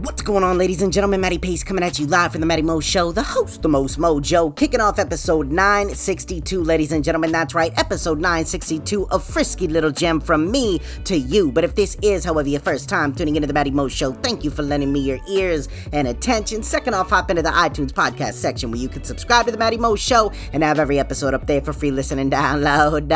What's going on, ladies and gentlemen? Matty Pace coming at you live from the Matty Mo Show, the host, the most mojo, kicking off episode 962, ladies and gentlemen. That's right, episode 962 of Frisky Little Gem from me to you. But if this is, however, your first time tuning into the Matty Mo Show, thank you for lending me your ears and attention. Second off, hop into the iTunes podcast section where you can subscribe to the Matty Mo Show and have every episode up there for free listening download.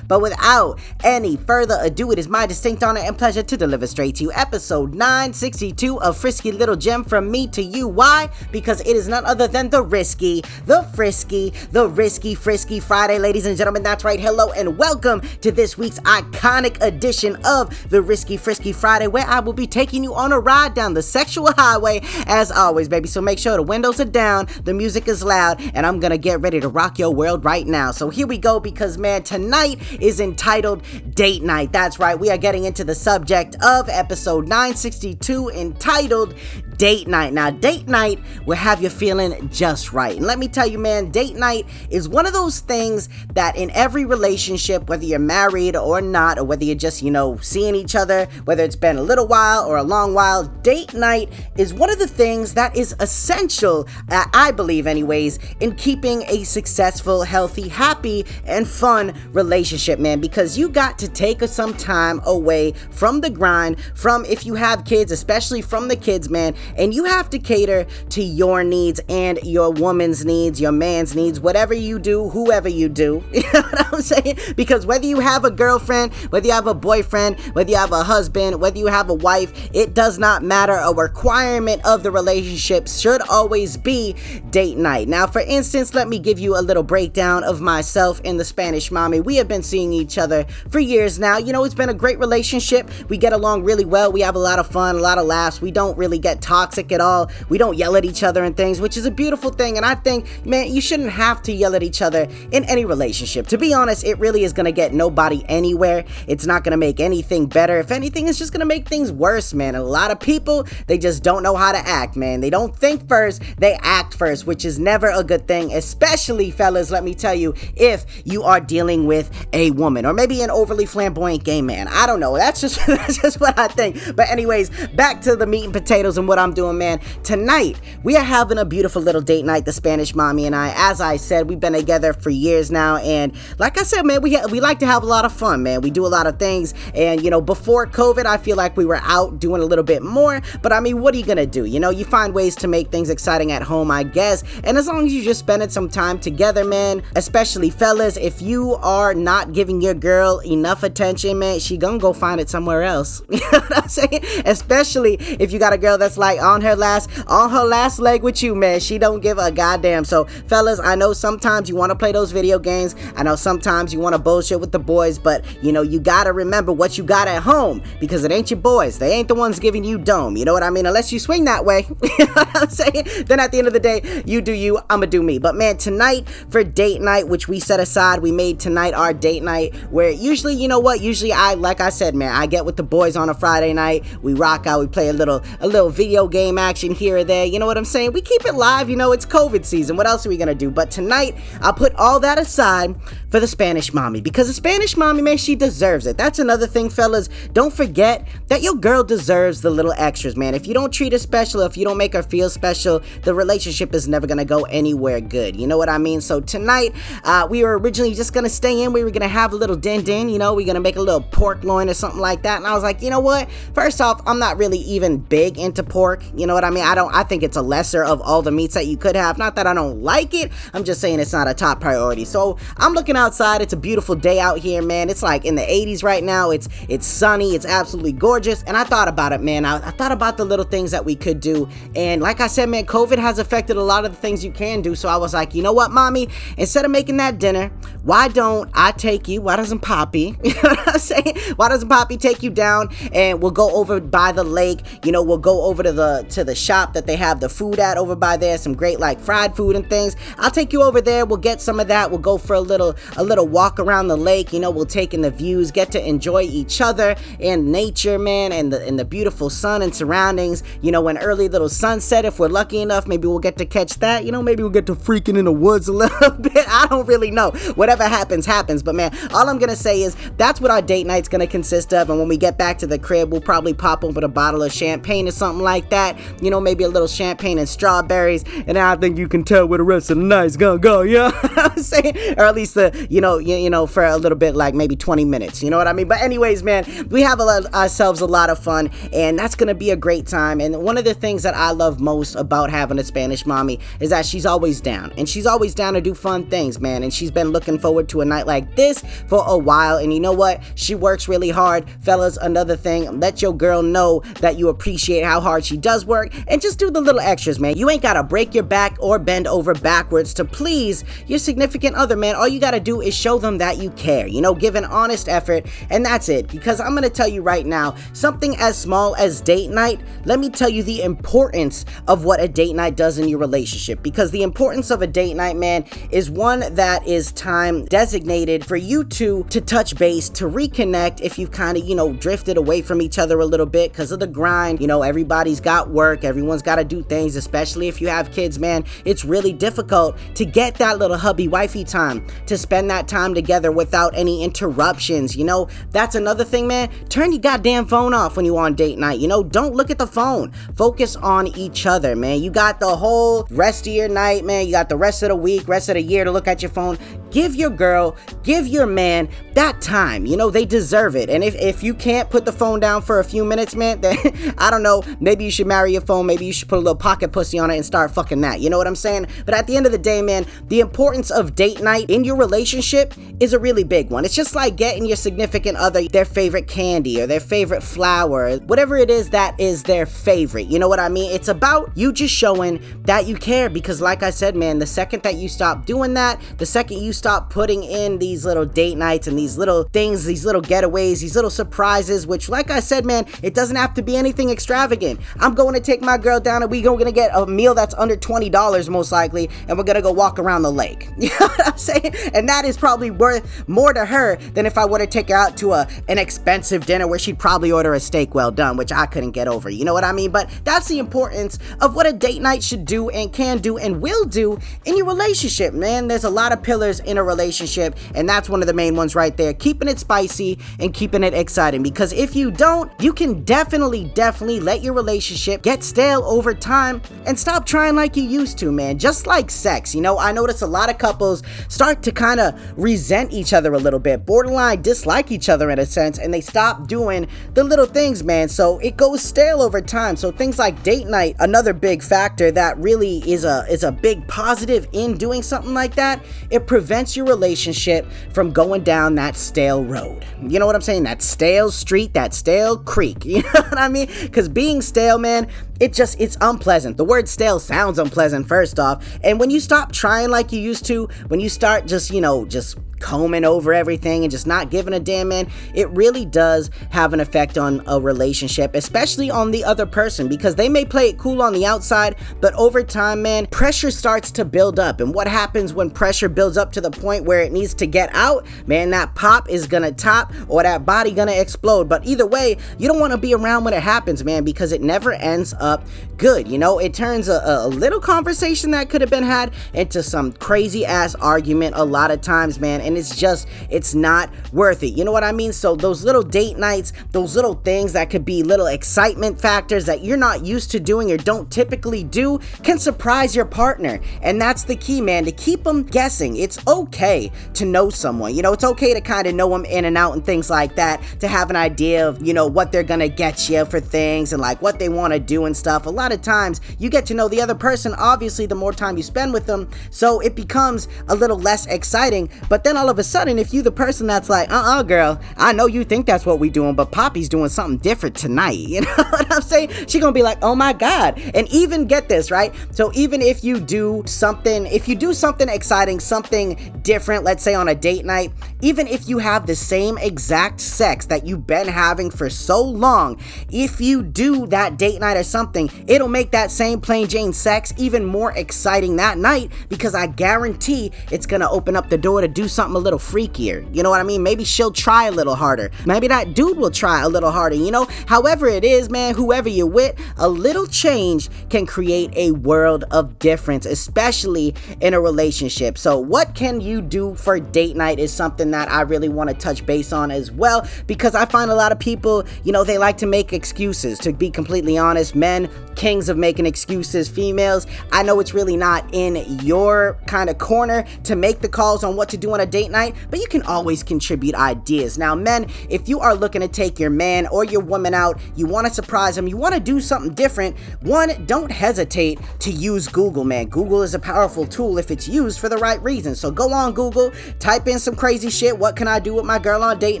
But without any further ado, it is my distinct honor and pleasure to deliver straight to you episode 962 of Frisky Little Gem from me to you. Why? Because it is none other than the Risky, the Frisky, the Risky Frisky Friday, ladies and gentlemen. That's right. Hello and welcome to this week's iconic edition of the Risky Frisky Friday, where I will be taking you on a ride down the sexual highway as always, baby. So make sure the windows are down, the music is loud, and I'm gonna get ready to rock your world right now. So here we go, because man, tonight is entitled Date Night. That's right. We are getting into the subject of episode 962 entitled titled Date Night. Now, date night will have you feeling just right. And let me tell you, man, date night is one of those things that in every relationship, whether you're married or not, or whether you're just, you know, seeing each other, whether it's been a little while or a long while, date night is one of the things that is essential, uh, I believe, anyways, in keeping a successful, healthy, happy, and fun relationship, man, because you got to take some time away from the grind, from if you have kids, especially from the kids, man, and you have to cater to your needs and your woman's needs, your man's needs, whatever you do, whoever you do. You know what I'm saying? Because whether you have a girlfriend, whether you have a boyfriend, whether you have a husband, whether you have a wife, it does not matter. A requirement of the relationship should always be date night. Now, for instance, let me give you a little breakdown of myself and the Spanish mommy. We have been seeing each other for years now. You know, it's been a great relationship. We get along really well. We have a lot of fun, a lot of laughs. We don't really get toxic at all. We don't yell at each other and things, which is a beautiful thing. And I think, man, you shouldn't have to yell at each other in any relationship. To be honest, it really is to get nobody anywhere. It's not to make anything better. If anything, it's just to make things worse, man. A lot of people, they just don't know how to act, man. They don't think first, they act first, which is never a good thing, especially, fellas, let me tell you, if you are dealing with a woman or maybe an overly flamboyant gay man. I don't know. That's just that's just what I think. But anyways, back to the meat and potatoes and what I'm doing, man. Tonight, we are having a beautiful little date night, the Spanish mommy and I. As I said, we've been together for years now, and like I said, man, we ha- we like to have a lot of fun, man. We do a lot of things, and you know, before COVID, I feel like we were out doing a little bit more. But I mean, what are you gonna do? You know, you find ways to make things exciting at home, I guess. And as long as you just spending some time together, man, especially fellas, if you are not giving your girl enough attention, man, she gonna go find it somewhere else. you know what I'm saying? Especially if you got a girl that's like on her last on her last leg with you, man. She don't give a goddamn. So, fellas, I know sometimes you want to play those video games. I know sometimes you want to bullshit with the boys, but you know, you gotta remember what you got at home because it ain't your boys. They ain't the ones giving you dome. You know what I mean? Unless you swing that way. you know what I'm saying? Then at the end of the day, you do you, I'ma do me. But man, tonight for date night, which we set aside, we made tonight our date night where usually, you know what? Usually I like I said, man, I get with the boys on a Friday night. We rock out, we play a little a little video game action here or there. You know what I'm saying? We keep it live, you know, it's COVID season. What else are we gonna do? But tonight, I'll put all that aside for the Spanish mommy because the Spanish mommy, man, she deserves it. That's another thing, fellas. Don't forget that your girl deserves the little extras, man. If you don't treat her special, if you don't make her feel special, the relationship is never gonna go anywhere good. You know what I mean? So tonight, uh, we were originally just gonna stay in. We were gonna have a little din din, you know, we're gonna make a little pork loin or something like that. And I was like, you know what? First off, I'm not really even big into pork. You know what I mean? I don't. I think it's a lesser of all the meats that you could have. Not that I don't like it. I'm just saying it's not a top priority. So I'm looking outside. It's a beautiful day out here, man. It's like in the 80s right now. It's it's sunny. It's absolutely gorgeous. And I thought about it, man. I, I thought about the little things that we could do. And like I said, man, COVID has affected a lot of the things you can do. So I was like, you know what, mommy? Instead of making that dinner, why don't I take you? Why doesn't Poppy? You know what I'm saying? Why doesn't Poppy take you down and we'll go over by the lake? You know, we'll go over to the to the shop that they have the food at over by there. Some great like fried food and things. I'll take you over there. We'll get some of that. We'll go for a little a little walk around the lake. You know, we'll take in the views, get to enjoy each other and nature, man, and the and the beautiful sun and surroundings. You know, an early little sunset if we're lucky enough. Maybe we'll get to catch that. You know, maybe we'll get to freaking in the woods a little bit. I don't really know. Whatever happens, happens. But man, all I'm gonna say is that's what our date night's gonna consist of. And when we get back to the crib, we'll probably pop open a bottle of champagne or something like that. You know, maybe a little champagne and strawberries. And I think you can tell where the rest of the night's gonna go. You know I'm saying? Or at least the, you know, you, you know, for a little bit, like maybe 20 minutes. You know what I mean? But anyways, man, we have a lot, ourselves a lot of fun, and that's gonna be a great time. And one of the things that I love most about having a Spanish mommy is that she's always down, and she's always down to do fun things, man. And she's been looking forward to a night like this for a while. And you know what? She works really hard, fellas. Another thing, let your girl know that you appreciate how hard she does work, and just do the little extras, man. You ain't gotta break your back or bend over backwards to please your significant other, man. All you gotta do is show them that you care. You know, give an honest effort, and that's it. Because I'm gonna tell you right now, something as small as date night. Let me tell you the importance of what a date night does in your relationship. Because the importance of a date night, man, is one that is time designated for you two to touch base, to reconnect if you've kind of, you know, drifted away from each other a little bit because of the grind. You know, everybody's got work, everyone's got to do things, especially if you have kids, man. It's really difficult to get that little hubby wifey time, to spend that time together without any interruptions. You know, that's another thing, man. Turn your goddamn phone off when you're on date night. You know, don't look at the phone. Focus on each other, man. You got the whole rest of your night, man. You got the rest of the week, rest of the year to look at your phone. Give your girl, give your man that time. You know, they deserve it. And if, if you can't put the phone down for a few minutes, man, then I don't know. Maybe you should marry your phone. Maybe you should put a little pocket pussy on it and start fucking that. You know what I'm saying? But at the end of the day, man, the importance of date night in your relationship is a really big one. It's just like getting your significant other their favorite candy or their favorite flower, whatever it is that is their favorite. You know what I mean? It's about you just showing that you care because, like I said, man, the second that you stop doing that, the second you stop putting in these little date nights and these little things, these little getaways, these little surprises, which, like I said, man, it doesn't have to be anything extravagant. I'm going to take my girl down and we're going to get a meal that's under $20 most likely, and we're going to go walk around the lake. You know what I'm saying? And that is probably worth more to her than if I were to take her out to a an expensive dinner where she'd probably order a steak well done, which I couldn't get over. You know what I mean? But that's the importance of what a date night should do and can do and will do in your relationship, man. There's a lot of pillars in a relationship, and that's one of the main ones right there. Keeping it spicy and keeping it exciting. Because if you don't, you can definitely, definitely let your relationship get stale over time and stop trying like you used to, man. Just like sex, you know, I notice a lot of couples start to kind of resent each other a little bit, borderline dislike each other in a sense, and they stop doing the little things, man. So it goes stale over time. So things like date night, another big factor that really is a is a big positive in doing something like that. It prevents your relationship from going down that stale road. You know what I'm saying? That stale street, that stale creek. You know what I mean? Because being stale, man, it just it's unpleasant. The word stale sounds unpleasant first off. And when you stop trying like you used to, when you start just, you know, just combing over everything and just not giving a damn man, it really does have an effect on a relationship, especially on the other person because they may play it cool on the outside, but over time, man, pressure starts to build up. And what happens when pressure builds up to the point where it needs to get out? Man, that pop is gonna top or that body gonna explode. But either way, you don't wanna be around when it happens, man, because it never ends up good. You know, it turns a, a little conversation that could have been had into some crazy ass argument a lot of times, man and it's just it's not worth it. You know what I mean? So those little date nights, those little things that could be little excitement factors that you're not used to doing or don't typically do can surprise your partner. And that's the key, man, to keep them guessing. It's okay to know someone. You know, it's okay to kind of know them in and out and things like that, to have an idea of, you know, what they're to get you for things and like what they want to do and stuff, a lot of times you get to know the other person, obviously, the more time you spend with them. So it becomes a little less exciting. But then all of a sudden, if you the person that's like, uh uh girl, I know you think that's what we doing, but Poppy's doing something different tonight. You know what I'm saying? She gonna be like, oh my God. And even get this, right? So even if you do something, if you do something exciting, something different, let's say on a date night, even if you have the same exact sex that you've been having for so long, if you do that date night or something, it'll make that same plain Jane sex even more exciting that night because I guarantee it's gonna open up the door to do something a little freakier. You know what I mean? Maybe she'll try a little harder. Maybe that dude will try a little harder. You know, however it is, man, whoever you're with, a little change can create a world of difference, especially in a relationship. So, what can you do for date night is something that I really want to touch base on as well because I find a lot of people, you know, they like to make excuses. To be completely honest, men, kings of making excuses, females, I know it's really not in your kind of corner to make the calls on what to do on a date night, but you can always contribute ideas. Now, men, if you are looking to take your man or your woman out, you want to surprise them, you want to do something different, one, don't hesitate to use Google, man. Google is a powerful tool if it's used for the right reason. So go on Google, type in some crazy shit. What can I do with my girl on date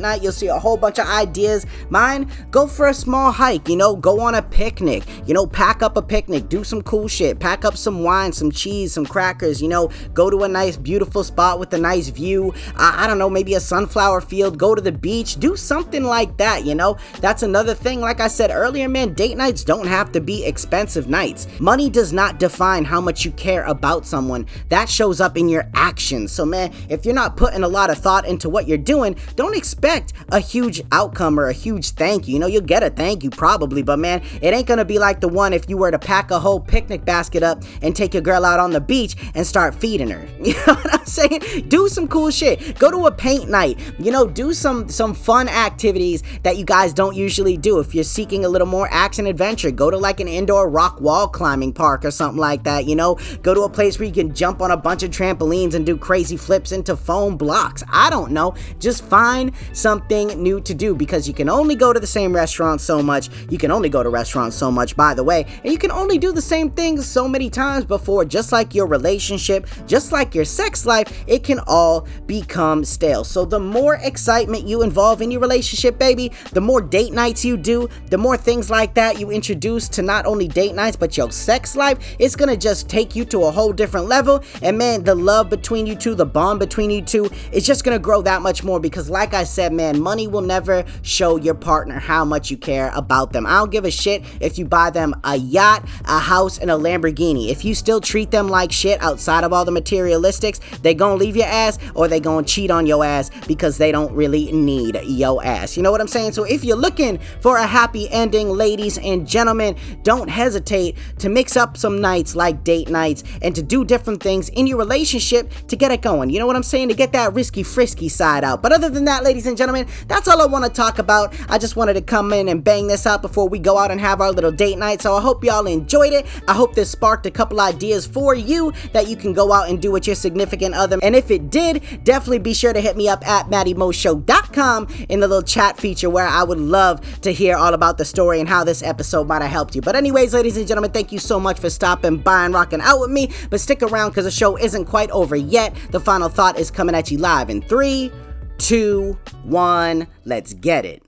night? You'll see a whole bunch of ideas. Mine, go for a small hike, you know, go on a picnic, you know, pack up a picnic, do some cool shit, pack up some wine, some cheese, some crackers, you know, go to a nice, beautiful spot with a nice view. I, I don't know, maybe a sunflower field, go to the beach, do something like that, you know? That's another thing. Like I said earlier, man, date nights don't have to be expensive nights. Money does not define how much you care about someone, that shows up in your actions. So, man, if you're not putting a lot of thought into what you're doing, don't expect a huge outcome or a huge thank you. You know, you'll get a thank you probably, but man, it ain't gonna be like the one if you were to pack a whole picnic basket up and take your girl out on the beach and start feeding her. You know what I'm saying? Do some cool shit. Go to a paint night. You know, do some some fun activities that you guys don't usually do. If you're seeking a little more action adventure, go to like an indoor rock wall climbing park or something like that. You know, go to a place where you can jump on a bunch of trampolines and do crazy flips into foam blocks. I don't know. Just find something new to do because you can only go to the same restaurant so much. You can only go to restaurants so much, by the way, and you can only do the same things so many times before, just like your relationship, just like your sex life, it can all become stale. So the more excitement you involve in your relationship, baby, the more date nights you do, the more things like that you introduce to not only date nights, but your sex life, it's gonna just take you to a whole different level. And man, the love between you two, the bond between you two, it's just gonna grow that much more because, like I said, man, money will never show your partner how much you care about them. I don't give a shit if you buy them a yacht, a house, and a Lamborghini. If you still treat them like shit outside of all the materialistics, they gonna leave your ass or they gonna cheat on your ass because they don't really need your ass. You know what I'm saying? So if you're looking for a happy ending, ladies and gentlemen, don't hesitate to mix up some nights like date nights and to do different things in your relationship to get it going. You know what I'm saying? To get that risky frisky side out. But other than that, ladies and gentlemen, that's all I want to talk about. I just wanted to come in and bang this out before we go out and have our little date night. So I hope y'all enjoyed it. I hope this sparked a couple ideas for you that you can go out and do with your significant other. And if it did, definitely be sure to hit me up at MattyMoShow.com in the little chat feature where I would love to hear all about the story and how this episode might have helped you. But anyways, ladies and gentlemen, thank you so much for stopping by and rocking out with me. But stick around because the show isn't quite over yet. The final thought is coming at you live in three, two, one. Let's get it.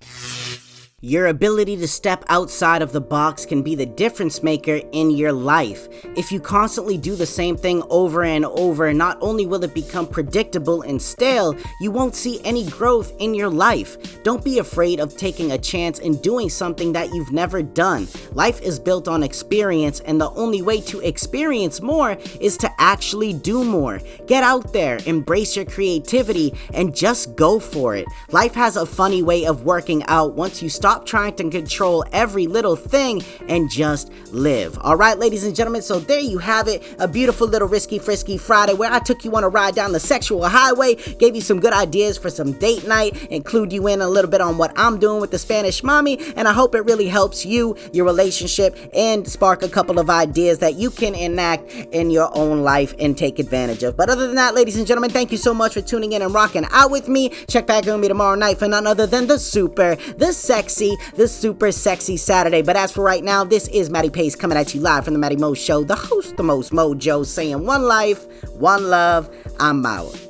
Your ability to step outside of the box can be the difference maker in your life. If you constantly do the same thing over and over, not only will it become predictable and stale, you won't see any growth in your life. Don't be afraid of taking a chance and doing something that you've never done. Life is built on experience, and the only way to experience more is to actually do more. Get out there, embrace your creativity, and just go for it. Life has a funny way of working out once you start Stop trying to control every little thing and just live. All right, ladies and gentlemen, so there you have it. A beautiful little risky frisky Friday where I took you on a ride down the sexual highway, gave you some good ideas for some date night, include you in a little bit on what I'm doing with the Spanish mommy, and I hope it really helps you, your relationship, and spark a couple of ideas that you can enact in your own life and take advantage of. But other than that, ladies and gentlemen, thank you so much for tuning in and rocking out with me. Check back with me tomorrow night for none other than the super, the sexy, see the super sexy Saturday. But as for right now, this is Matty Pace coming at you live from the Matty Mo Show, the host, the most mojo, saying one life, one love, I'm out.